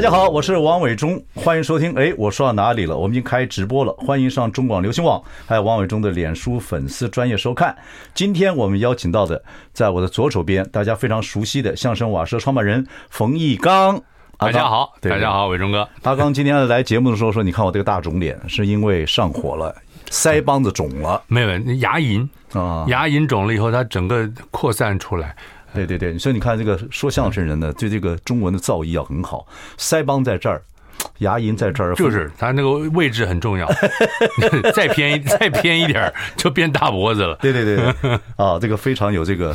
大家好，我是王伟忠，欢迎收听。哎，我说到哪里了？我们已经开直播了，欢迎上中广流行网，还有王伟忠的脸书粉丝专业收看。今天我们邀请到的，在我的左手边，大家非常熟悉的相声瓦舍创办人冯一刚。大家好，大家好，伟忠哥。阿刚今天来节目的时候说：“你看我这个大肿脸，是因为上火了，腮帮子肿了，没有，牙龈啊，牙龈肿了以后，它整个扩散出来。”对对对，所以你看这个说相声人呢，对这个中文的造诣要很好。腮帮在这儿，牙龈在这儿，就是他那个位置很重要。再偏一再偏一点就变大脖子了。对对对，啊，这个非常有这个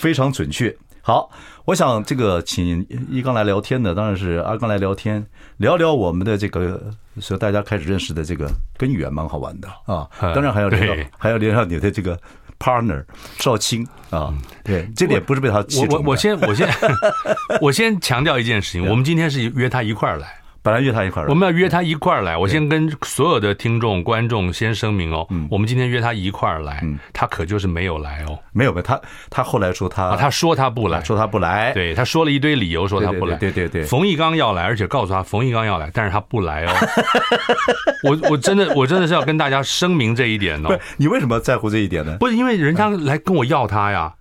非常准确。好，我想这个请一刚来聊天的，当然是阿刚来聊天，聊聊我们的这个，所以大家开始认识的这个根源，蛮好玩的啊。当然还要聊，还要聊聊你的这个。Partner 少卿。啊，对，这点不是被他气我我我先我先 我先强调一件事情，我们今天是约他一块儿来。本来约他一块儿，我们要约他一块儿来。我先跟所有的听众观众先声明哦，我们今天约他一块儿来，他可就是没有来哦，没有没有，他他后来说他他说他不来，说他不来，对，他说了一堆理由说他不来，对对对，冯一刚要来，而且告诉他冯一刚要来，但是他不来哦。我我真的我真的是要跟大家声明这一点哦。你为什么在乎这一点呢？不是因为人家来跟我要他呀。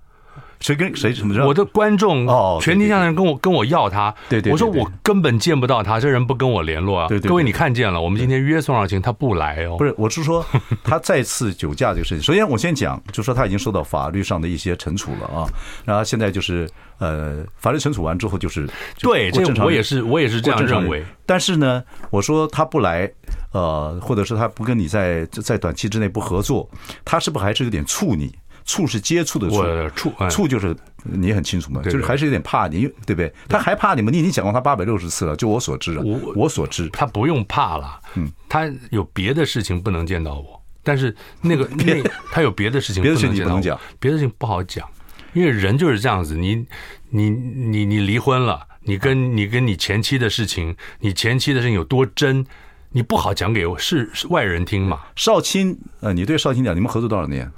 谁跟谁什么？我的观众哦，全天下的人跟我跟我要他，对对，我说我根本见不到他，这人不跟我联络啊。对对，各位你看见了，我们今天约宋少卿，他不来哦。不是，我是说他再次酒驾这个事情。首先我先讲，就说他已经受到法律上的一些惩处了啊。然后现在就是呃，法律惩处完之后就是对，这我也是我也是这样认为。但是呢，我说他不来，呃，或者是他不跟你在在短期之内不合作，他是不是还是有点怵你？触是接触的触，触触就是你很清楚嘛，就是还是有点怕你，对不对？他还怕你吗？你已经讲过他八百六十次了，就我所知了。我我所知，他不用怕了。嗯，他有别的事情不能见到我，但是那个 那他有别的事情，别的事情不能讲，别的事情不好讲，因为人就是这样子。你你你你离婚了，你跟你跟你前妻的事情，你前妻的事情有多真，你不好讲给我是外人听嘛。少卿，呃，你对少卿讲，你们合作多少年？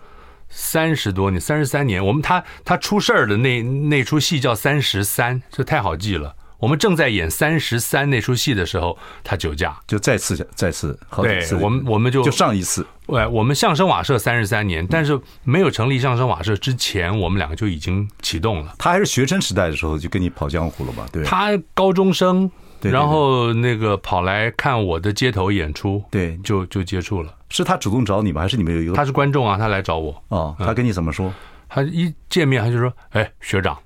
三十多年，三十三年。我们他他出事儿的那那出戏叫《三十三》，这太好记了。我们正在演《三十三》那出戏的时候，他酒驾，就再次再次好几次。对，我们我们就就上一次。哎，我们相声瓦舍三十三年，但是没有成立相声瓦舍之前，我们两个就已经启动了。他还是学生时代的时候就跟你跑江湖了吧？对，他高中生。然后那个跑来看我的街头演出，对，就就接触了。是他主动找你吗？还是你们有一个？他是观众啊，他来找我。哦，他跟你怎么说？他一见面他就说：“哎，学长，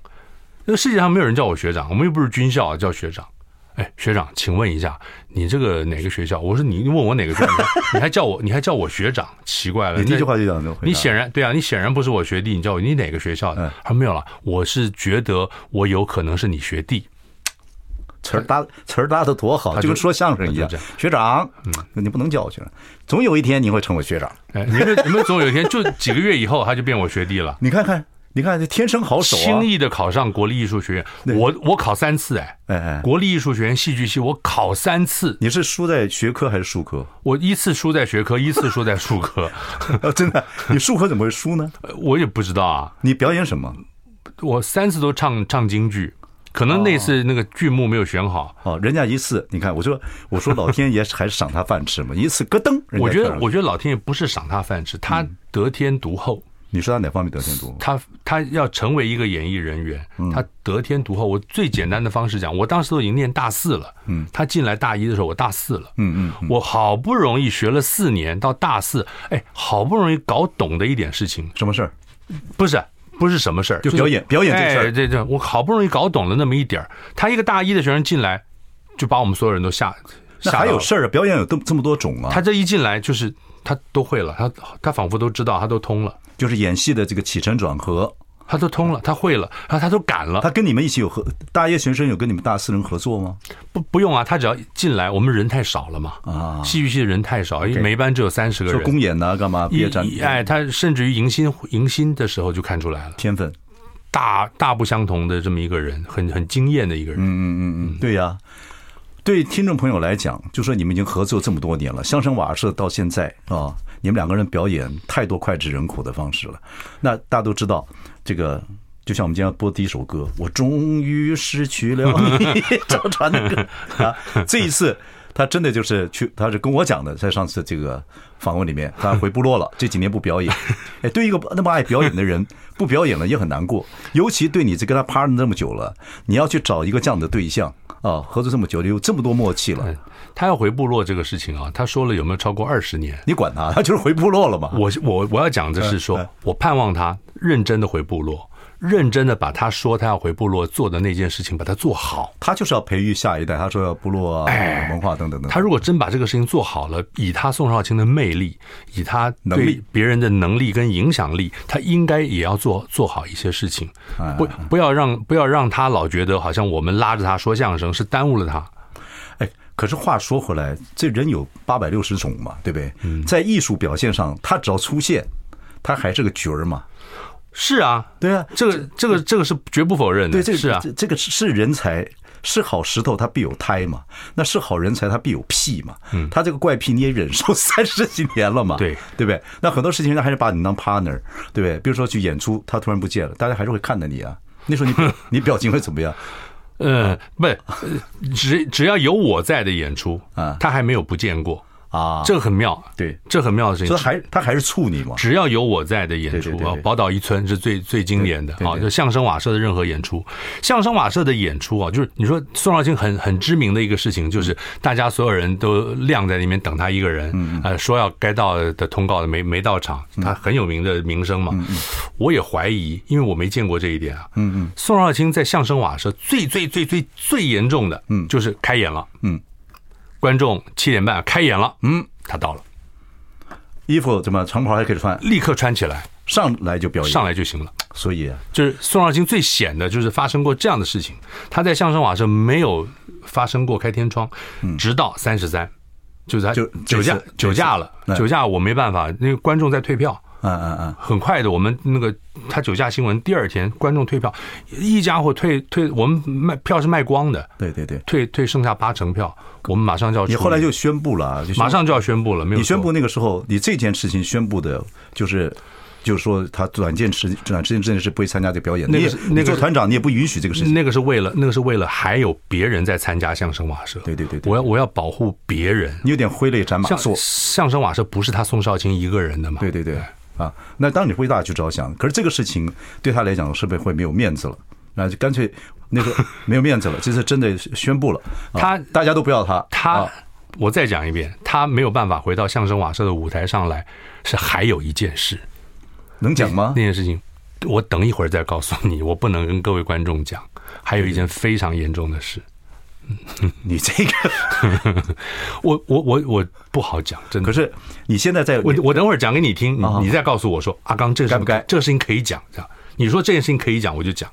那个世界上没有人叫我学长，我们又不是军校叫学长。哎，学长，请问一下，你这个哪个学校？我说你，问我哪个学校，你还叫我，你还叫我学长，奇怪了。你这句话就讲的你显然对啊，你显然不是我学弟，你叫我你哪个学校的？他说没有了，我是觉得我有可能是你学弟。”词儿搭词儿搭的多好，就跟说相声一样。学长，嗯，你不能叫我学长，总有一天你会成为学长。哎，你们你们总有一天，就几个月以后他就变我学弟了。你看看，你看这天生好手，轻易的考上国立艺术学院。我我考三次哎，哎哎，国立艺术学院戏剧系我考三次。你是输在学科还是术科？我一次输在学科，一次输在术科。真的，你术科怎么会输呢？我也不知道啊。你表演什么？我三次都唱唱京剧。可能那次那个剧目没有选好哦，人家一次，你看，我说我说老天爷还是赏他饭吃嘛，一次咯噔，我觉得我觉得老天爷不是赏他饭吃，他得天独厚。你说他哪方面得天独厚？他他要成为一个演艺人员，他得天独厚。我最简单的方式讲，我当时都已经念大四了，嗯，他进来大一的时候我大四了，嗯嗯，我好不容易学了四年到大四，哎，好不容易搞懂的一点事情，什么事儿？不是。不是什么事儿，就表演表演这事儿。这这，我好不容易搞懂了那么一点儿。他一个大一的学生进来，就把我们所有人都吓。那还有事儿啊？表演有这么这么多种啊！他这一进来就是他都会了，他他仿佛都知道，他都通了。就是演戏的这个起承转合他都通了，他会了，然后他都敢了。他跟你们一起有合大叶学生有跟你们大四人合作吗？不，不用啊，他只要进来，我们人太少了嘛。啊，戏剧系的人太少，因为每一班只有三十个人。说公演呢，干嘛？毕业展？哎，他甚至于迎新迎新的时候就看出来了天分，大大不相同的这么一个人，很很惊艳的一个人。嗯嗯嗯嗯，对呀。对听众朋友来讲，就说你们已经合作这么多年了，相声瓦舍到现在啊，你们两个人表演太多脍炙人口的方式了。那大家都知道，这个就像我们今天播第一首歌，我终于失去了你，张传的歌啊。这一次他真的就是去，他是跟我讲的，在上次这个访问里面，他回部落了，这几年不表演。哎，对一个那么爱表演的人，不表演了也很难过，尤其对你这跟他 partner 那么久了，你要去找一个这样的对象。啊，合作这么久，有这么多默契了。他要回部落这个事情啊，他说了有没有超过二十年？你管他，他就是回部落了嘛。我我我要讲的是说，我盼望他认真的回部落。认真的把他说他要回部落做的那件事情把它做好，他就是要培育下一代。他说要部落啊，文化等等等。他如果真把这个事情做好了，以他宋少卿的魅力，以他对别人的能力跟影响力，他应该也要做做好一些事情。不不要让不要让他老觉得好像我们拉着他说相声是耽误了他。哎，可是话说回来，这人有八百六十种嘛，对不对？在艺术表现上，他只要出现，他还是个角儿嘛。是啊，对啊，这个这个这个是绝不否认的。对，这个是啊，这个是人才，是好石头它必有胎嘛，那是好人才他必有屁嘛。嗯，他这个怪癖你也忍受三十几年了嘛，对对不对？那很多事情人家还是把你当 partner，对不对？比如说去演出，他突然不见了，大家还是会看着你啊。那时候你 你表情会怎么样？嗯，不，只只要有我在的演出啊，他还没有不见过。啊，这个很妙，对，这很妙的事情。他还他还是处女嘛？只要有我在的演出啊，宝岛一村是最最经典的啊，就相声瓦舍的任何演出，相声瓦舍的演出啊，就是你说宋少卿很很知名的一个事情，就是大家所有人都晾在那边等他一个人，呃，说要该到的通告的没没到场，他很有名的名声嘛。我也怀疑，因为我没见过这一点啊。嗯嗯，宋少卿在相声瓦舍最最最最最严重的，嗯，就是开演了，嗯。观众七点半开演了，嗯，他到了，衣服怎么长袍还可以穿，立刻穿起来，上来就表演，上来就行了。所以就是宋少卿最险的，就是发生过这样的事情。他在相声瓦舍没有发生过开天窗，直到三十三，就是他酒驾酒驾了，酒驾我没办法，那个观众在退票。嗯嗯嗯，很快的，我们那个他酒驾新闻，第二天观众退票，一家伙退退，我们卖票是卖光的，对对对，退退剩下八成票，我们马上就要。你后来就宣布了，马上就要宣布了，没有。你宣布那个时候，你这件事情宣布的，就是就是说他短件时短时间之内是不会参加这个表演。那个那个团长，你也不允许这个事情。那个是为了那个是为了还有别人在参加相声瓦舍。对对对，我要我要保护别人。你有点挥泪斩马谡。相声瓦舍不是他宋少卿一个人的嘛？对对对。啊，那当你为大家去着想，可是这个事情对他来讲是不是会没有面子了？那就干脆那个 没有面子了，这次真的宣布了，他大家都不要他。他，我再讲一遍，他没有办法回到相声瓦舍的舞台上来，是还有一件事，能讲吗？那件事情，我等一会儿再告诉你，我不能跟各位观众讲。还有一件非常严重的事。你这个，我我我我不好讲，真的。可是你现在在，我我等会儿讲给你听，你再告诉我说，阿刚，这该不该？这个事情可以讲，这样。你说这件事情可以讲，我就讲。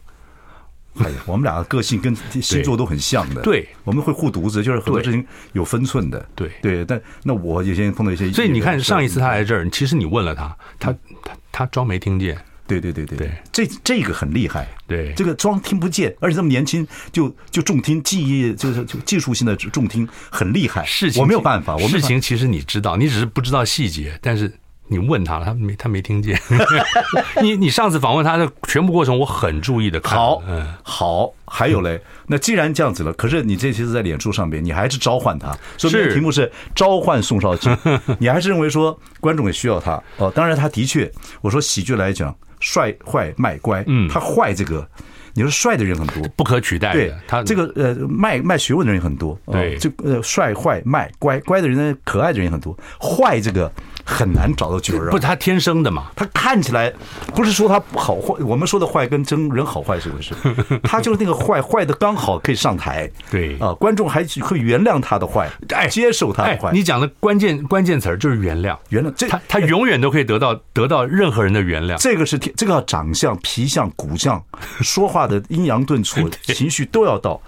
哎呀，我们俩的个性跟星座都很像的，对，我们会护犊子，就是很多事情有分寸的，对对。但那我有些碰到一些，所以你看上一次他来这儿，其实你问了他，他他他装没听见。对对对对对，这这个很厉害。对，这个装听不见，而且这么年轻就就重听，记忆就是就技术性的重听很厉害。事情我没有办法，我事情其实你知道，你只是不知道细节。但是你问他了，他没他没听见。你你上次访问他的全部过程，我很注意的看。好，嗯，好，还有嘞。那既然这样子了，可是你这次在脸书上面，你还是召唤他，说明题目是召唤宋少卿。你还是认为说观众也需要他哦？当然，他的确，我说喜剧来讲。帅坏卖乖，嗯，他坏这个，你说帅的人很多，不可取代。对，他这个呃卖卖学问的人很多，对，这呃帅坏卖乖乖的人呢，可爱的人也很多，坏这个很难找到角儿不是，他天生的嘛。他看起来不是说他好坏，我们说的坏跟真人好坏是不是？他就是那个坏，坏的刚好可以上台。对啊，观众还会原谅他的坏，哎，接受他的坏。你讲的关键关键词儿就是原谅，原谅。这他他永远都可以得到得到任何人的原谅。这个是天，这个长相、皮相、骨相，说话的阴阳顿挫，情绪都要到。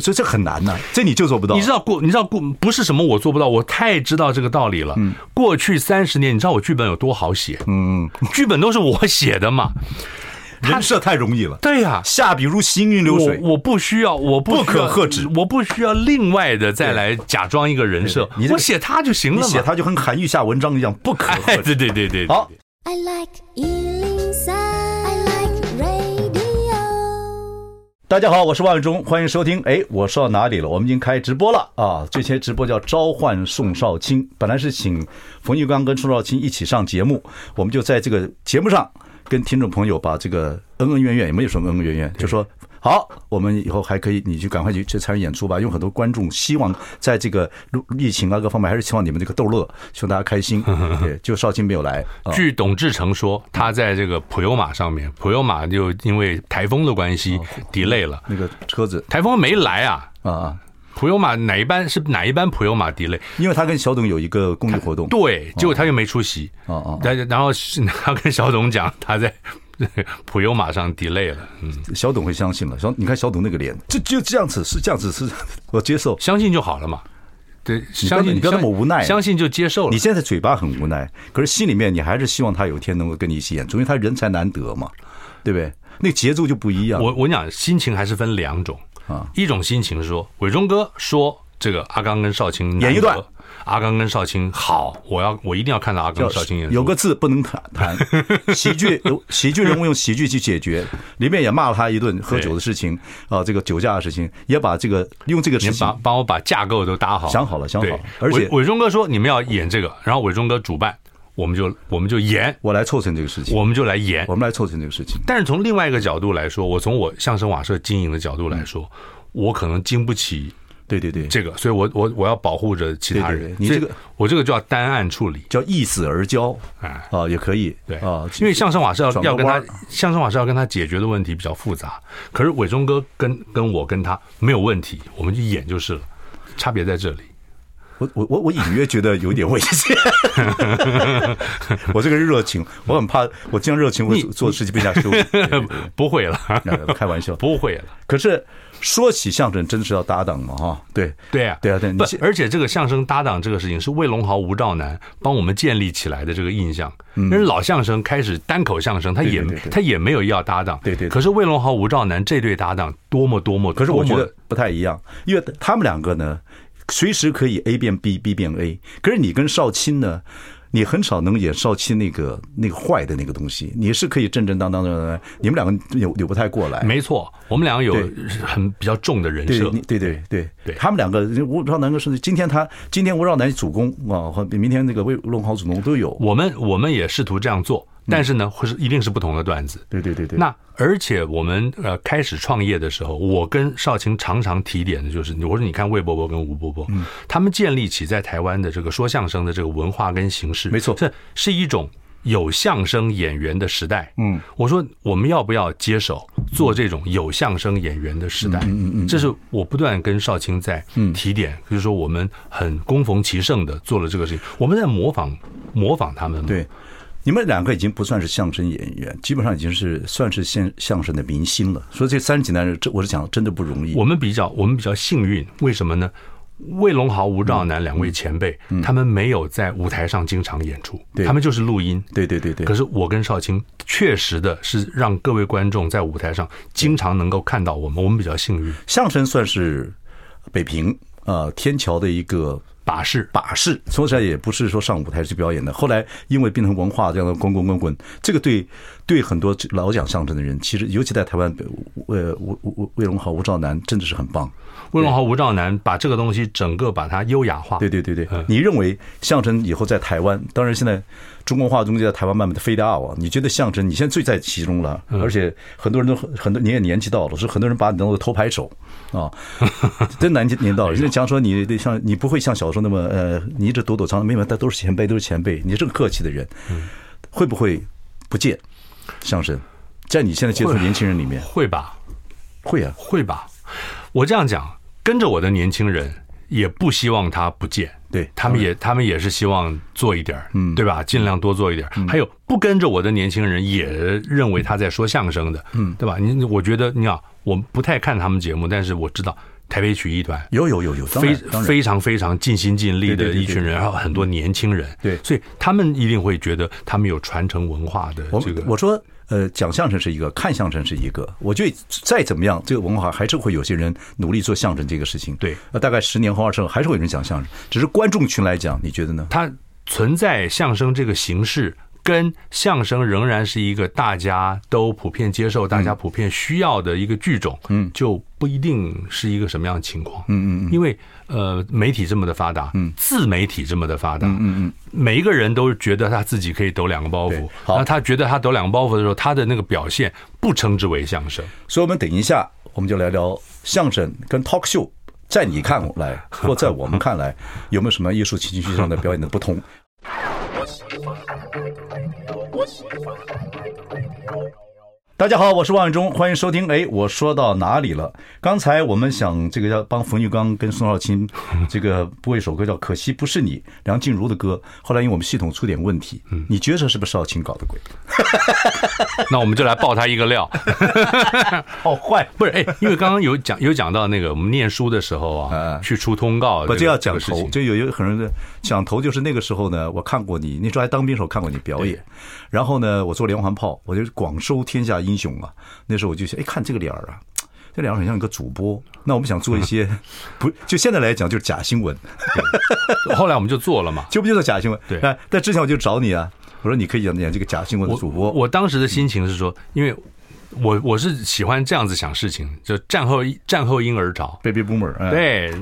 所以这很难呐，这你就做不到。你知道过？你知道过？不是什么我做不到，我太知道这个道理了。过去三十年，你知道我剧本有多好写？嗯，剧本都是我写的嘛。人设太容易了。对呀，下笔如行云流水。我不需要，我不可遏止，我不需要另外的再来假装一个人设。我写他就行了嘛。写他就跟韩愈下文章一样，不可遏制。对对对对。好。大家好，我是万永忠，欢迎收听。哎，我说到哪里了？我们已经开直播了啊！这些直播叫召唤宋少卿，本来是请冯玉刚跟宋少卿一起上节目，我们就在这个节目上跟听众朋友把这个恩恩怨怨也没有什么恩恩怨怨，就说。好，我们以后还可以，你就赶快去去参与演出吧。因为很多观众希望在这个疫情啊各方面，还是希望你们这个逗乐，希望大家开心。对，就少卿没有来。据董志成说，他在这个普悠玛上面，普悠玛就因为台风的关系 delay 了。那个车子台风没来啊啊！普悠玛哪一班是哪一班普悠玛 delay？因为他跟小董有一个公益活动，对，结果他又没出席。哦哦，然然后 他跟小董讲他在。普悠马上 delay 了，嗯，小董会相信了。小，你看小董那个脸，就就这样子，是这样子，是 我接受，相信就好了嘛。对，相信你不要那么无奈，相信就接受了。你现在嘴巴很无奈，可是心里面你还是希望他有一天能够跟你一起演出，因为他人才难得嘛，对不对？那个节奏就不一样。我我讲心情还是分两种啊，一种心情是说，伟忠哥说这个阿刚跟少卿演一段。阿刚跟少卿好，我要我一定要看到阿刚跟少卿演出。有个字不能谈谈，喜剧喜剧人物用喜剧去解决，里面也骂了他一顿喝酒的事情啊，这个酒驾的事情，也把这个用这个事情帮帮我把架构都搭好，想好了想好了。而且伟忠哥说你们要演这个，然后伟忠哥主办，我们就我们就演，我来凑成这个事情，我们就来演，我们来凑成这个事情。但是从另外一个角度来说，我从我相声瓦舍经营的角度来说，我可能经不起。对对对，这个，所以我我我要保护着其他人。你这个，我这个叫单案处理，叫易死而交，啊，啊，也可以，对。啊，因为相声瓦是要要跟他，相声瓦是要跟他解决的问题比较复杂，可是伟忠哥跟跟我跟他没有问题，我们就演就是了，差别在这里。我我我我隐约觉得有点危险，我这个热情，我很怕我这样热情会做事情被人家说，不会了，开玩笑，不会了，可是。说起相声，真的是要搭档嘛？哈，对对啊，对啊，对。不，而且这个相声搭档这个事情是魏龙豪、吴兆南帮我们建立起来的这个印象。那是老相声开始单口相声，他也他也没有要搭档。对对。可是魏龙豪、吴兆南这对搭档多么多么，可是我觉得不太一样，因为他们两个呢，随时可以 A 变 B，B 变 A。可是你跟少卿呢？你很少能演少卿那个那个坏的那个东西，你是可以正正当当的。你们两个扭扭不太过来。没错，我们两个有很比较重的人设。对对对对，他们两个吴少南哥是今天他今天吴少南主攻啊，和明天那个魏龙豪主攻都有。我们我们也试图这样做。但是呢，会是一定是不同的段子。对对对对。那而且我们呃开始创业的时候，我跟少卿常常提点的就是，我说你看魏伯伯跟吴伯伯，嗯，他们建立起在台湾的这个说相声的这个文化跟形式，没错，这是一种有相声演员的时代。嗯，我说我们要不要接手做这种有相声演员的时代？嗯嗯嗯，这是我不断跟少卿在提点，就是说我们很恭逢其盛的做了这个事情，我们在模仿模仿他们。对。你们两个已经不算是相声演员，基本上已经是算是相相声的明星了。所以这三十几男人，这我是讲真的不容易。我们比较我们比较幸运，为什么呢？魏龙豪、吴兆南两位前辈，他们没有在舞台上经常演出，他们就是录音。对对对对。可是我跟少卿确实的是让各位观众在舞台上经常能够看到我们，我们比较幸运。相声算是北平呃天桥的一个。把式，把式，说起来也不是说上舞台去表演的。后来因为变成文化这样的滚滚滚滚，这个对对很多老讲相声的人，其实尤其在台湾，呃，魏魏魏龙豪、吴兆南真的是很棒。魏龙豪、吴兆南把这个东西整个把它优雅化。对对对对，你认为相声以后在台湾，当然现在中国话中间在台湾慢慢的飞大啊，你觉得相声你现在最在其中了，而且很多人都很多你也年纪到了，是很多人把你当做头牌手啊，真难年到了。人家讲说你得像你不会像小时候。那么呃，你一直躲躲藏藏，没有，但都是前辈，都是前辈，你是个客气的人，会不会不见相声？在你现在接触年轻人里面，会吧？会啊，会吧？我这样讲，跟着我的年轻人也不希望他不见，对他们也，他们也是希望做一点，嗯，对吧？尽量多做一点。还有不跟着我的年轻人也认为他在说相声的，嗯，对吧？你我觉得你好，我不太看他们节目，但是我知道台北曲艺团有有有有非非常非常尽心尽力的一群人，然后很多年轻人，对，所以他们一定会觉得他们有传承文化的这个。我说。呃，讲相声是一个，看相声是一个。我觉得再怎么样，这个文化还是会有些人努力做相声这个事情。对，那大概十年后、二十年后还是会有人讲相声，只是观众群来讲，你觉得呢？它存在相声这个形式，跟相声仍然是一个大家都普遍接受、大家普遍需要的一个剧种，嗯，就不一定是一个什么样的情况。嗯嗯嗯，因为。呃，媒体这么的发达，嗯，自媒体这么的发达，嗯嗯，每一个人都觉得他自己可以抖两个包袱，好，那他觉得他抖两个包袱的时候，他的那个表现不称之为相声。所以，我们等一下，我们就来聊相声跟 talk show，在你看来，或在我们看来，有没有什么艺术情绪上的表演的不同？我是你我喜欢。我大家好，我是王伟忠，欢迎收听。哎，我说到哪里了？刚才我们想这个要帮冯玉刚跟宋少卿 这个播一首歌，叫《可惜不是你》，梁静茹的歌。后来因为我们系统出点问题，你觉得是不是少卿搞的鬼？那我们就来爆他一个料。好坏不是哎，因为刚刚有讲有讲到那个我们念书的时候啊，去出通告，不就要讲头？就有一个很多人的讲头，就是那个时候呢，我看过你，那时候还当兵时候看过你表演。然后呢，我做连环炮，我就广收天下英雄啊！那时候我就想，哎，看这个脸儿啊，这脸儿很像一个主播。那我们想做一些，不就现在来讲就是假新闻。后来我们就做了嘛，就不就是假新闻？对。但之前我就找你啊，我说你可以演演这个假新闻的主播。我，我当时的心情是说，因为我我是喜欢这样子想事情，就战后战后婴儿潮，baby boomer。对，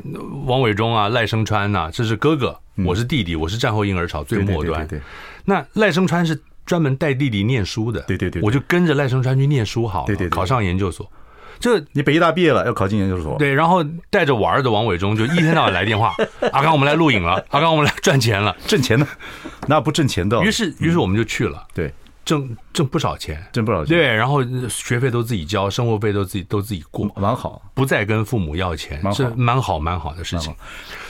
王伟忠啊，赖声川呐，这是哥哥，我是弟弟，我是战后婴儿潮最末端。对。那赖声川是。专门带弟弟念书的，对对对，我就跟着赖声川去念书，好，对对，考上研究所。这你北医大毕业了，要考进研究所，对，然后带着玩的王伟忠就一天到晚来电话，阿刚，我们来录影了，阿刚，我们来赚钱了，挣钱呢？那不挣钱的。于是，于是我们就去了，对。挣挣不少钱，挣不少钱。对，然后学费都自己交，生活费都自己都自己过，蛮好。不再跟父母要钱，是蛮好蛮好的事情。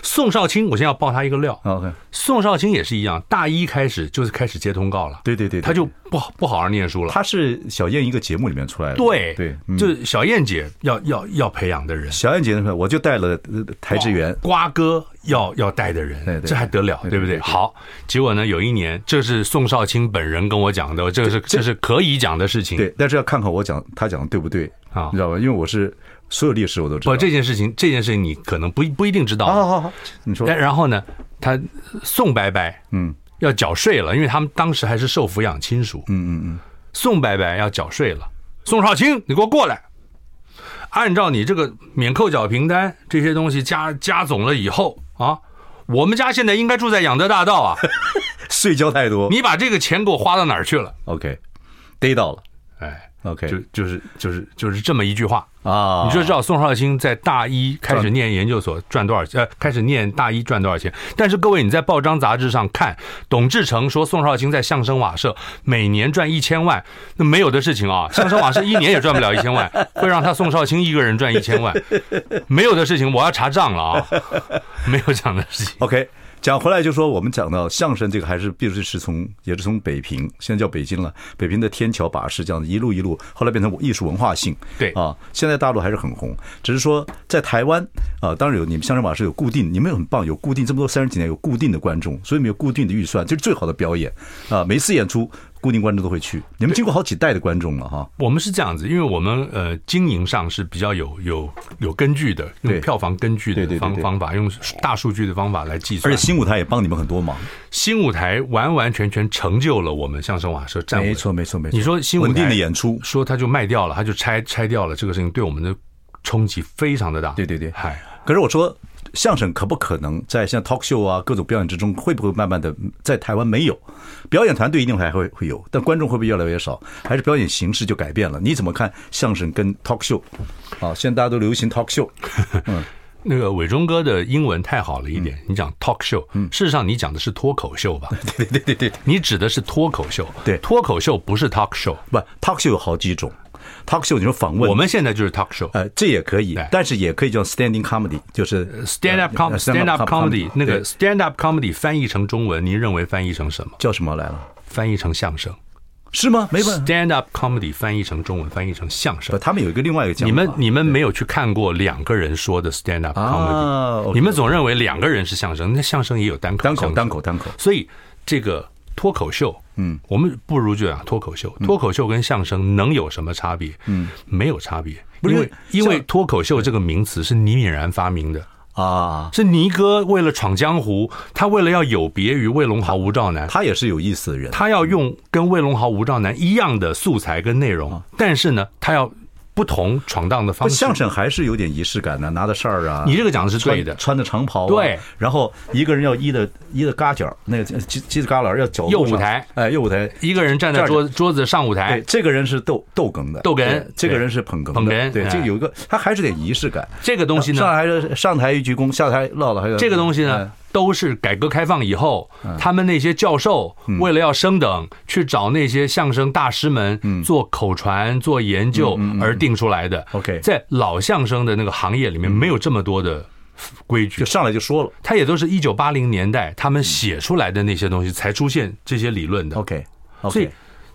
宋少卿，我先要爆他一个料。OK，宋少卿也是一样，大一开始就是开始接通告了。对对对，他就不好不好好念书了。他是小燕一个节目里面出来的。对对，就是小燕姐要要要培养的人。小燕姐那时候，我就带了台志源瓜哥。要要带的人，这还得了，对不对？好，结果呢，有一年，这是宋少卿本人跟我讲的，这个是这是可以讲的事情。对，但是要看看我讲他讲的对不对啊？你知道吧？因为我是所有历史我都知道。不，这件事情，这件事情你可能不不一定知道。好好好，你说。然后呢，他宋伯伯嗯要缴税了，因为他们当时还是受抚养亲属。嗯嗯嗯，宋伯伯要缴税了，宋少卿，你给我过来。按照你这个免扣缴凭单这些东西加加总了以后啊，我们家现在应该住在养德大道啊，税交太多，你把这个钱给我花到哪儿去了？OK，逮到了，哎。OK，就就是就是就是这么一句话啊，你就知道宋少卿在大一开始念研究所赚多少钱？呃，开始念大一赚多少钱？但是各位你在报章杂志上看，董志成说宋少卿在相声瓦舍每年赚一千万，那没有的事情啊，相声瓦舍一年也赚不了一千万，会让他宋少卿一个人赚一千万，没有的事情，我要查账了啊，没有这样的事情。OK。讲回来就说，我们讲到相声这个，还是必须是从，也是从北平，现在叫北京了。北平的天桥把式这样子一路一路，后来变成艺术文化性。对啊，现在大陆还是很红，只是说在台湾啊，当然有你们相声把式有固定，你们很棒，有固定这么多三十几年有固定的观众，所以没有固定的预算，这是最好的表演啊，每次演出。固定观众都会去，你们经过好几代的观众了哈。我们是这样子，因为我们呃经营上是比较有有有根据的，用票房根据的方方法，用大数据的方法来计算。而且新舞台也帮你们很多忙，新舞台完完全全成就了我们相声瓦舍站。没错没错没错。你说新舞台稳定的演出，说他就卖掉了，他就拆拆掉了，这个事情对我们的冲击非常的大。对对对，嗨。可是我说。相声可不可能在像 talk show 啊各种表演之中，会不会慢慢的在台湾没有表演团队一定还会会有，但观众会不会越来越少？还是表演形式就改变了？你怎么看相声跟 talk show？啊，现在大家都流行 talk show。嗯，那个伟忠哥的英文太好了一点，你讲 talk show，事实上你讲的是脱口秀吧？对对对对对，你指的是脱口秀。对，脱口秀不是 talk show，不，talk show 有好几种。Talk show 你说访问，我们现在就是 talk show，呃，这也可以，但是也可以叫 standing comedy，就是 stand up comedy。stand up comedy。那个 stand up comedy 翻译成中文，您认为翻译成什么？叫什么来了？翻译成相声。是吗？没问。Stand up comedy 翻译成中文，翻译成相声。他们有一个另外一个讲法。你们你们没有去看过两个人说的 stand up comedy，你们总认为两个人是相声，那相声也有单口，单口，单口，单口。所以这个脱口秀，嗯，我们不如就讲脱口秀。脱口秀跟相声能有什么差别？嗯，没有差别，因为因为脱口秀这个名词是倪敏然发明的。啊，是倪哥为了闯江湖，他为了要有别于魏龙豪、吴兆南，他也是有意思的人，他要用跟魏龙豪、吴兆南一样的素材跟内容，但是呢，他要。不同闯荡的方式，相声还是有点仪式感的，拿的事儿啊。你这个讲的是对的，穿的长袍，对。然后一个人要依的依的嘎角，那个犄犄角旮旯要走右舞台，哎，右舞台，一个人站在桌桌子上舞台。对，这个人是逗逗哏的，逗哏。这个人是捧哏，捧哏。对，这有一个，他还是得仪式感。这个东西呢，上台上台一鞠躬，下台唠唠还有这个东西呢。都是改革开放以后，他们那些教授为了要升等，去找那些相声大师们做口传、做研究而定出来的。OK，在老相声的那个行业里面，没有这么多的规矩，就上来就说了。他也都是一九八零年代他们写出来的那些东西才出现这些理论的。OK，所以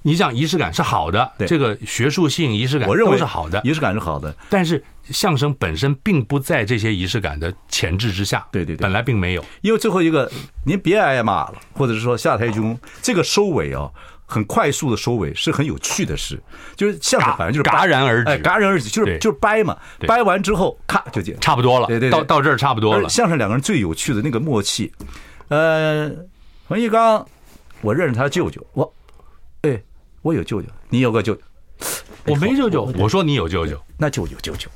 你讲仪式感是好的，这个学术性仪式感我认为是好的，仪式感是好的，但是。相声本身并不在这些仪式感的前置之下，对对对，本来并没有。因为最后一个，您别挨骂了，或者是说下台鞠躬，这个收尾啊，很快速的收尾是很有趣的事，就是相声反正就是戛然而止，戛然而止，就是就是掰嘛，掰完之后咔就结，差不多了，对对，到到这儿差不多了。相声两个人最有趣的那个默契，呃，冯玉刚，我认识他舅舅，我，哎，我有舅舅，你有个舅舅，我没舅舅，我说你有舅舅，那就有舅舅。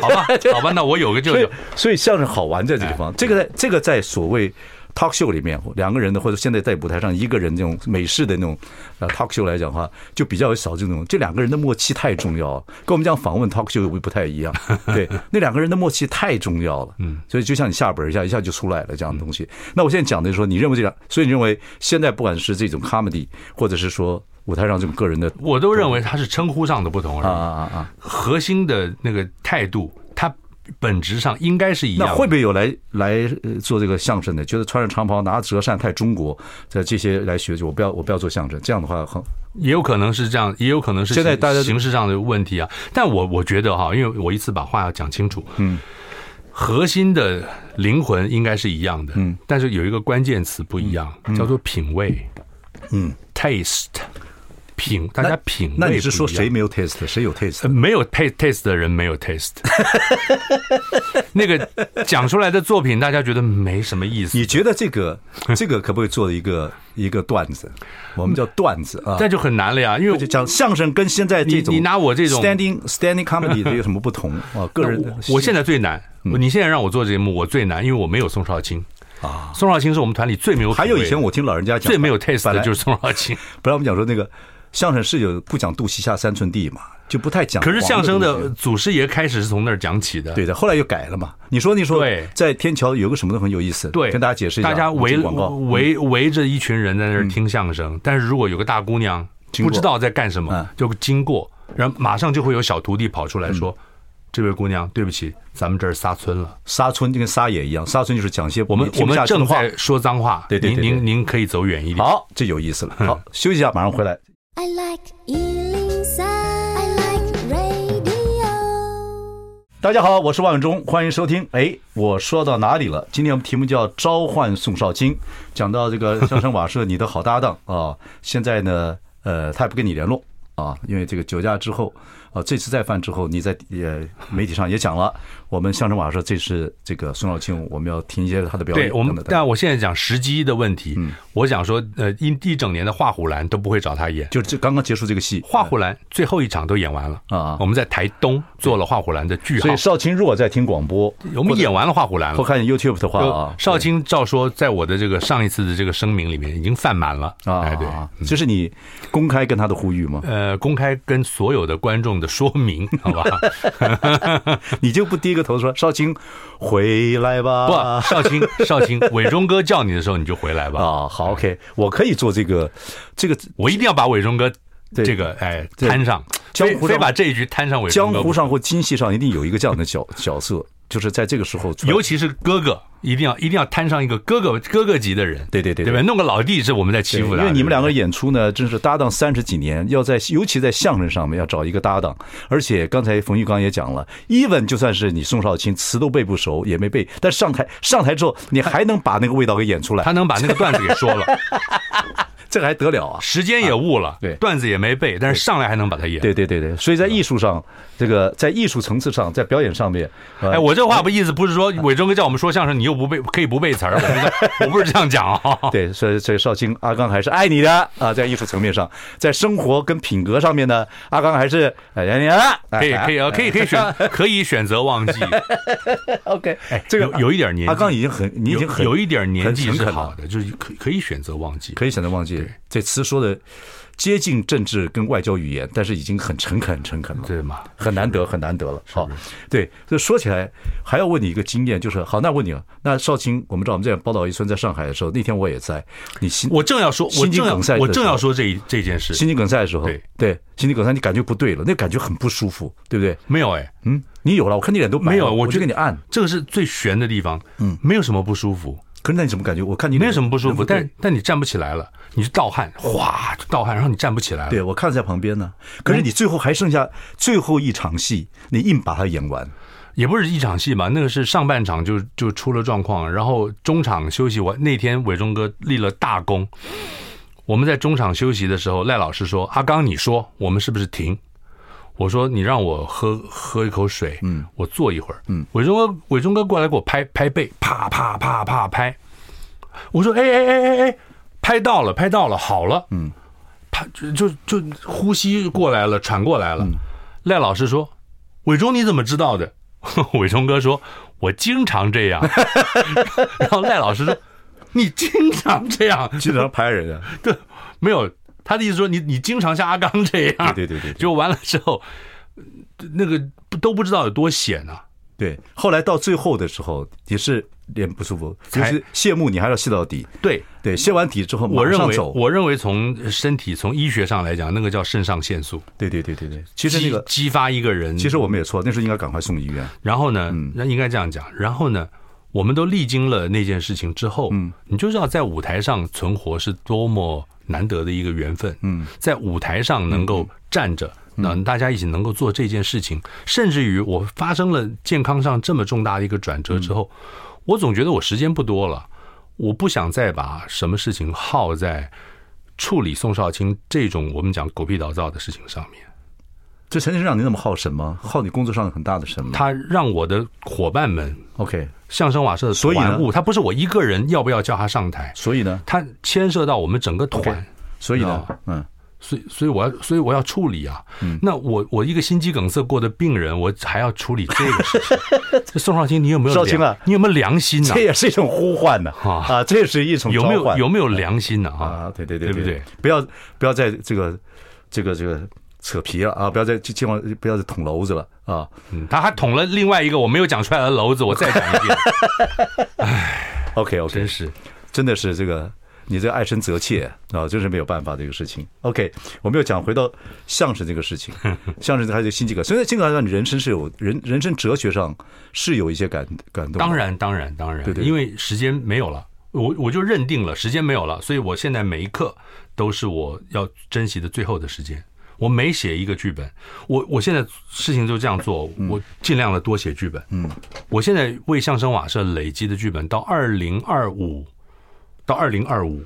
好吧，好吧，那我有个舅舅，所以相声好玩在这个地方。这个在这个在所谓 talk show 里面，两个人的或者现在在舞台上一个人这种美式的那种呃 talk show 来讲的话，就比较少这种。这两个人的默契太重要了，跟我们讲访问 talk show 不不太一样。对，那两个人的默契太重要了。嗯，所以就像你下本一下，一下就出来了这样的东西。那我现在讲的就是说，你认为这样，所以你认为现在不管是这种 comedy，或者是说。舞台上这种个人的，我都认为他是称呼上的不同而已。啊啊啊！核心的那个态度，他本质上应该是一样。那会不会有来来做这个相声的？觉得穿着长袍拿着折扇太中国，在这些来学，就我不要我不要做相声。这样的话，很也有可能是这样，也有可能是现在大家形式上的问题啊。但我我觉得哈，因为我一次把话要讲清楚，嗯，核心的灵魂应该是一样的，嗯，但是有一个关键词不一样，叫做品味，嗯，taste。品，大家品味。那你是说谁没有 taste？谁有 taste？没有 taste 的人没有 taste。那个讲出来的作品，大家觉得没什么意思。你觉得这个 这个可不可以做一个一个段子？我们叫段子啊，那就很难了呀。因为讲相声跟现在这种，你拿我这种 standing standing comedy 的有什么不同啊？个人，我现在最难。你现在让我做节目，我最难，因为我没有宋少卿啊。宋少卿是我们团里最没有，还有以前我听老人家讲，最没有 taste 的就是宋少卿。本来我们讲说那个。相声是有不讲肚脐下三寸地嘛，就不太讲。可是相声的祖师爷开始是从那儿讲起的，对的，后来又改了嘛。你说，你说，在天桥有个什么都很有意思，对，跟大家解释一下。大家围围围着一群人在那儿听相声，但是如果有个大姑娘不知道在干什么，就经过，然后马上就会有小徒弟跑出来说：“这位姑娘，对不起，咱们这儿撒村了。撒村就跟撒野一样，撒村就是讲些我们我们正在说脏话，对对，您您您可以走远一点。好，这有意思了。好，休息一下，马上回来。” I like 103, I like radio。大家好，我是万忠，欢迎收听。哎，我说到哪里了？今天我们题目叫《召唤宋少卿》，讲到这个相声瓦舍，你的好搭档啊。现在呢，呃，他也不跟你联络啊，因为这个酒驾之后。啊，这次再犯之后，你在呃媒体上也讲了，我们相声瓦舍这次这个孙少卿，我们要听一些他的表演。对，我们但我现在讲时机的问题，嗯，我想说，呃，一一整年的画虎兰都不会找他演，就这刚刚结束这个戏，画虎兰最后一场都演完了啊。我们在台东做了画虎兰的句号。所以少卿如果在听广播，我们演完了画虎兰了，或看 YouTube 的话啊，少卿照说在我的这个上一次的这个声明里面已经犯满了啊。哎，对，这是你公开跟他的呼吁吗？呃，公开跟所有的观众。的说明，好吧？你就不第一个头说少卿回来吧？不，少卿，少卿，伟忠哥叫你的时候你就回来吧。啊，好，OK，我可以做这个，这个 我一定要把伟忠哥这个哎摊上，江湖上非把这一局摊上伟忠哥。江湖上或京戏上一定有一个这样的角角色。就是在这个时候，尤其是哥哥，一定要一定要摊上一个哥哥哥哥级的人，对对对，对。吧？弄个老弟是我们在欺负他，因为你们两个演出呢，真是搭档三十几年，要在尤其在相声上面要找一个搭档，而且刚才冯玉刚也讲了，even 就算是你宋少卿词都背不熟也没背，但上台上台之后，你还能把那个味道给演出来，他能把那个段子给说了。这个还得了啊！时间也误了，啊、对，段子也没背，但是上来还能把它演。对对对对，所以在艺术上，这个在艺术层次上，在表演上面，哎，我这话不意思不是说伟忠哥叫我们说相声，你又不背，可以不背词儿，我不是这样讲啊。对，所以所以少卿阿刚还是爱你的啊，在艺术层面上，在生活跟品格上面呢，阿刚还是爱你的。可以可以啊，可以可以选 可以选择忘记。OK，哎，这个有，有一点年纪，阿刚已经很，你已经很有，有一点年纪是好的，就是可可以选择忘记，可以选择忘记。这词说的接近政治跟外交语言，但是已经很诚恳、很诚恳了，对吗？很难得、很难得了。好，对，这说起来还要问你一个经验，就是好，那问你了，那少卿，我们知道我们在宝岛一村在上海的时候，那天我也在，你心我正要说，我正要心肌梗塞，我正要说这这件事，心肌梗塞的时候，对。对，心肌梗塞，你感觉不对了，那感觉很不舒服，对不对？没有哎，嗯，你有了，我看你脸都没有，我就给你按，这个是最悬的地方，嗯，没有什么不舒服。可是那你怎么感觉？我看你没有什么不舒服，但但你站不起来了，你是盗汗，哗就盗汗，然后你站不起来了。对，我看在旁边呢。可是你最后还剩下最后一场戏，你硬把它演完，也不是一场戏吧，那个是上半场就就出了状况，然后中场休息完那天伟忠哥立了大功。我们在中场休息的时候，赖老师说：“阿刚，你说我们是不是停？”我说：“你让我喝喝一口水，嗯，我坐一会儿。”嗯，伟忠哥，伟忠哥过来给我拍拍背，啪啪啪啪拍。我说：“哎哎哎哎哎，拍到了，拍到了，好了。”嗯，他就就就呼吸过来了，喘过来了。赖老师说：“伟忠，你怎么知道的？” 伟忠哥说：“我经常这样。”然后赖老师说：“你经常这样，经常拍人啊？” 对，没有。他的意思说你你经常像阿刚这样，对对对对，就完了之后，那个都不知道有多险啊。对，后来到最后的时候也是脸不舒服，就是谢幕你还要谢到底。对对，谢完底之后我认为。我认为从身体从医学上来讲，那个叫肾上腺素。对对对对对，其实那个激发一个人，其实我们也错，那时候应该赶快送医院。然后呢，那应该这样讲。然后呢，我们都历经了那件事情之后，嗯，你就知道在舞台上存活是多么。难得的一个缘分，嗯，在舞台上能够站着，那大家一起能够做这件事情，甚至于我发生了健康上这么重大的一个转折之后，我总觉得我时间不多了，我不想再把什么事情耗在处理宋少卿这种我们讲狗屁倒灶的事情上面。这陈先生让你那么耗神吗？耗你工作上很大的神吗？他让我的伙伴们，OK，相声瓦舍的团务，他不是我一个人要不要叫他上台，所以呢，他牵涉到我们整个团，所以呢，嗯，所以所以我要所以我要处理啊，那我我一个心肌梗塞过的病人，我还要处理这个事情。宋少卿，你有没有少卿啊？你有没有良心呢？这也是一种呼唤呢啊啊！这也是一种有没有有没有良心呢啊？对对对，对不对？不要不要在这个这个这个。扯皮了啊！不要再千万不要再捅娄子了啊！嗯，他还捅了另外一个我没有讲出来的娄子，我再讲一遍。哎，OK OK，真是真的是这个你这个爱生则切啊，真是没有办法的一个事情。OK，我们又讲回到相声这个事情，相声还有心肌梗，所以心肌梗让你人生是有人人生哲学上是有一些感感动。当然当然当然，对对，因为时间没有了，我我就认定了时间没有了，所以我现在每一刻都是我要珍惜的最后的时间。我每写一个剧本，我我现在事情就这样做，我尽量的多写剧本。嗯，我现在为相声瓦舍累积的剧本到二零二五，到二零二五，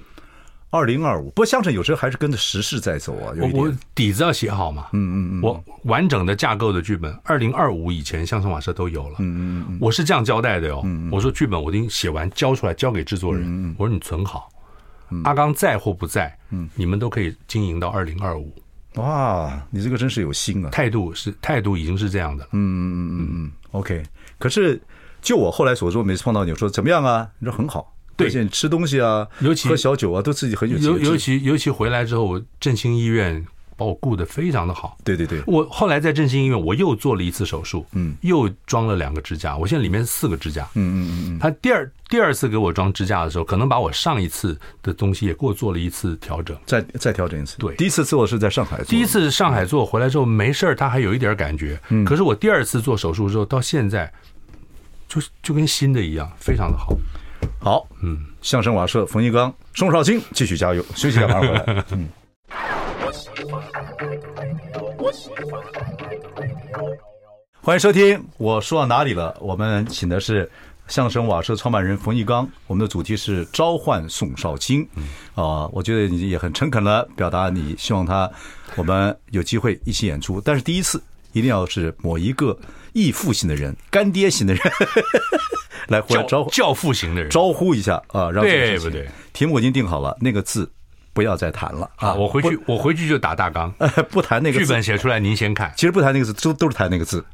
二零二五。不过相声有时候还是跟着时事在走啊。我我底子要写好嘛。嗯嗯嗯。我完整的架构的剧本，二零二五以前相声瓦舍都有了。嗯嗯嗯。我是这样交代的哟。我说剧本我已经写完交出来交给制作人。嗯我说你存好，阿刚在或不在，嗯，你们都可以经营到二零二五。哇，你这个真是有心啊！态度是态度，已经是这样的。嗯嗯嗯嗯嗯。OK，可是就我后来所说，每次碰到你，我说怎么样啊？你说很好。对，而且你吃东西啊，尤其喝小酒啊，都自己很有。尤尤其尤其回来之后，我振兴医院把我顾得非常的好。对对对，我后来在振兴医院，我又做了一次手术，嗯，又装了两个支架。我现在里面四个支架，嗯嗯嗯嗯。他第二第二次给我装支架的时候，可能把我上一次的东西也给我做了一次调整，再再调整一次。对，第一次做是在上海做，第一次上海做回来之后没事儿，他还有一点感觉。嗯，可是我第二次做手术之后，到现在就就跟新的一样，非常的好。好，嗯，相声瓦舍冯一刚、宋少卿继续加油，休息一下马上回来。嗯。欢迎收听，我说到哪里了？我们请的是相声瓦舍创办人冯玉刚，我们的主题是召唤宋少卿。啊，我觉得你也很诚恳的表达你希望他，我们有机会一起演出，但是第一次一定要是某一个义父型的人、干爹型的人 来回来招呼教父型的人招呼一下啊，让对不对？题目我已经定好了，那个字不要再谈了啊！我回去我回去就打大纲，不谈那个剧本写出来您先看。其实不谈那个字，都都是谈那个字。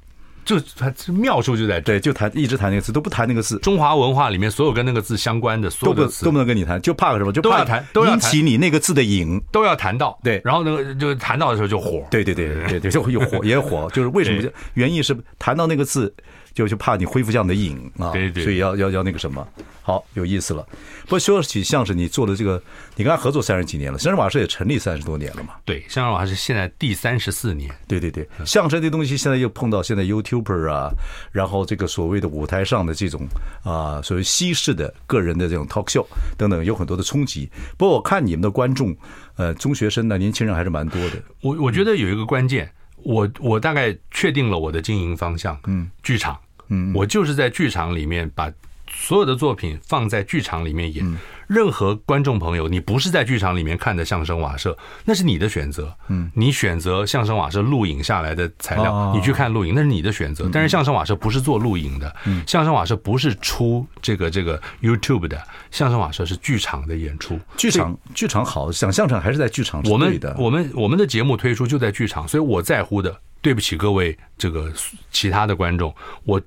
就他妙处就在这，对，就谈一直谈那个字，都不谈那个字。中华文化里面所有跟那个字相关的，所有的词都不能跟你谈，就怕什么？就都要谈，都要引起你那个字的瘾，都要谈到。对，然后那个就谈到的时候就火。对对对对对，就火也火，就是为什么？就原因是谈到那个字。就就怕你恢复这样的瘾啊，对对，所以要要要那个什么，好有意思了。不过说起相声，你做的这个，你跟他合作三十几年了，相声瓦舍也成立三十多年了嘛。对，相声瓦舍是现在第三十四年。对对对，相声这东西现在又碰到现在 YouTuber 啊，然后这个所谓的舞台上的这种啊，所谓西式的个人的这种 talk show 等等，有很多的冲击。不过我看你们的观众，呃，中学生呢年轻人还是蛮多的。我我觉得有一个关键。我我大概确定了我的经营方向，嗯，剧场，嗯，我就是在剧场里面把所有的作品放在剧场里面演。任何观众朋友，你不是在剧场里面看的相声瓦舍，那是你的选择。嗯，你选择相声瓦舍录影下来的材料，你去看录影，那是你的选择。但是相声瓦舍不是做录影的，嗯相声瓦舍不是出这个这个 YouTube 的，相声瓦舍是剧场的演出。剧场剧场好，想相声还是在剧场。我们我们我们的节目推出就在剧场，所以我在乎的，对不起各位这个其他的观众，我。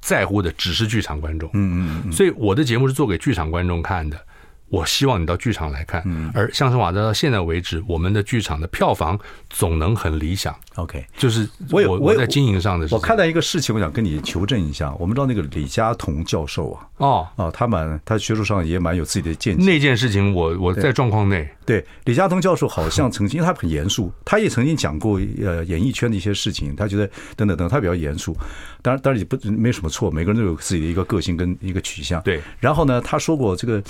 在乎的只是剧场观众，嗯嗯嗯，所以我的节目是做给剧场观众看的。我希望你到剧场来看，而相声瓦舍到现在为止，我们的剧场的票房总能很理想。OK，就是我有我在经营上的事。我看到一个事情，我想跟你求证一下。我们知道那个李嘉彤教授啊，哦哦，他蛮他学术上也蛮有自己的见解。那件事情，我我在状况内。对，李嘉彤教授好像曾经，因为他很严肃，他也曾经讲过呃演艺圈的一些事情，他觉得等等等，他比较严肃。当然当然也不没什么错，每个人都有自己的一个个性跟一个取向。对，然后呢，他说过这个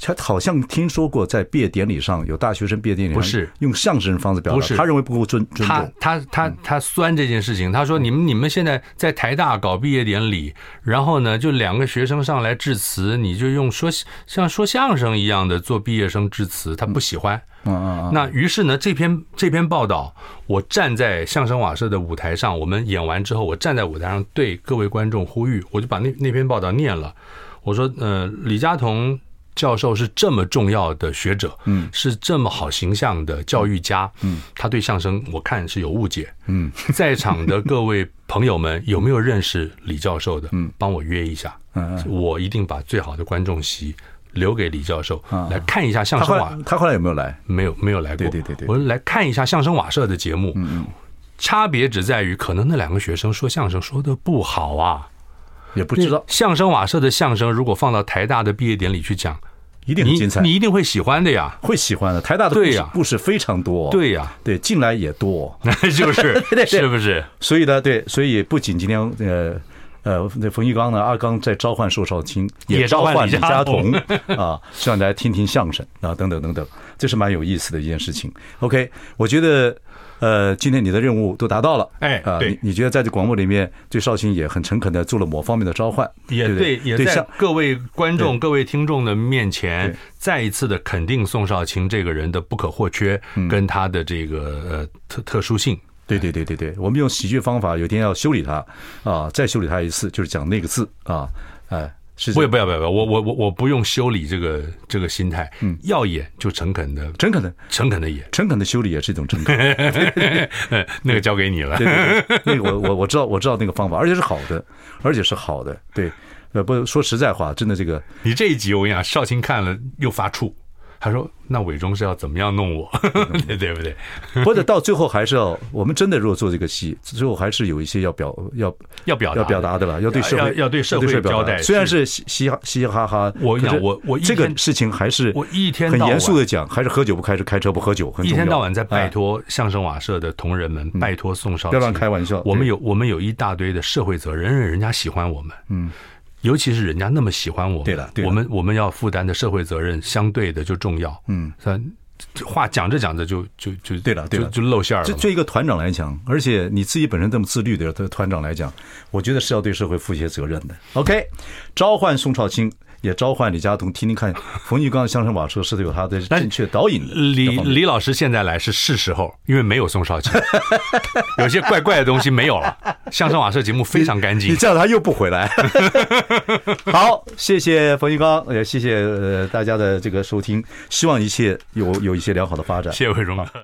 他。好像听说过，在毕业典礼上有大学生毕业典礼不是用相声方式表达，不是他认为不够尊尊重。他他他他酸这件事情，他说你们你们现在在台大搞毕业典礼，然后呢就两个学生上来致辞，你就用说像说相声一样的做毕业生致辞，他不喜欢。嗯嗯嗯。那于是呢，这篇这篇报道，我站在相声瓦舍的舞台上，我们演完之后，我站在舞台上对各位观众呼吁，我就把那那篇报道念了。我说，呃，李佳彤。教授是这么重要的学者，嗯，是这么好形象的教育家，嗯，他对相声我看是有误解，嗯，在场的各位朋友们有没有认识李教授的？嗯，帮我约一下，嗯，我一定把最好的观众席留给李教授，来看一下相声瓦。他后来有没有来？没有，没有来过。对对对对，我来看一下相声瓦舍的节目，嗯嗯，差别只在于可能那两个学生说相声说的不好啊。也不知道。相声瓦舍的相声，如果放到台大的毕业典礼去讲，一定很精彩。你一定会喜欢的呀，会喜欢的。台大的故事故事非常多，对呀，对，进来也多，那 就是 是不是？所以呢，对，所以不仅今天呃呃，那冯玉刚呢，阿刚在召唤寿少卿，也召唤李嘉彤啊，希望大家听听相声啊，等等等等，这是蛮有意思的一件事情。OK，我觉得。呃，今天你的任务都达到了，哎，啊，你你觉得在这广播里面，对绍兴也很诚恳的做了某方面的召唤，也对，也在各位观众、各位听众的面前，再一次的肯定宋少卿这个人的不可或缺，跟他的这个呃特特殊性。对对对对对，我们用喜剧方法，有一天要修理他啊，再修理他一次，就是讲那个字啊，哎。是不要不要不要，我我我我不用修理这个这个心态，嗯，要演就诚恳的，诚恳的，诚恳的演，诚恳的修理也是一种诚恳。那个交给你了，对对对，那个我我 我知道我知道那个方法，而且是好的，而且是好的，对，呃，不说实在话，真的这个，你这一集我跟你讲，少卿看了又发怵，他说：“那伟忠是要怎么样弄我？对对不对？或者到最后还是要我们真的如果做这个戏，最后还是有一些要表要要表要表达的了？要对社会要对社会交代。虽然是嘻嘻嘻嘻哈哈，我讲我我这个事情还是我一天很严肃的讲，还是喝酒不开车，开车不喝酒，一天到晚在拜托相声瓦舍的同仁们，拜托宋少，不要乱开玩笑。我们有我们有一大堆的社会责任，人家喜欢我们，嗯。”尤其是人家那么喜欢我们，对了，我们我们要负担的社会责任相对的就重要。嗯，话讲着讲着就就就对了，对了，就露馅了。就对一个团长来讲，而且你自己本身这么自律的团长来讲，我觉得是要对社会负一些责任的。OK，召唤宋少卿。也召唤李佳彤听听看，冯玉刚相声瓦舍是有他的正确导引的。李李老师现在来是是时候，因为没有宋少卿，有些怪怪的东西没有了。相声瓦舍节目非常干净，你叫他又不回来。好，谢谢冯玉刚，也谢谢呃大家的这个收听，希望一切有有一些良好的发展。谢谢伟忠。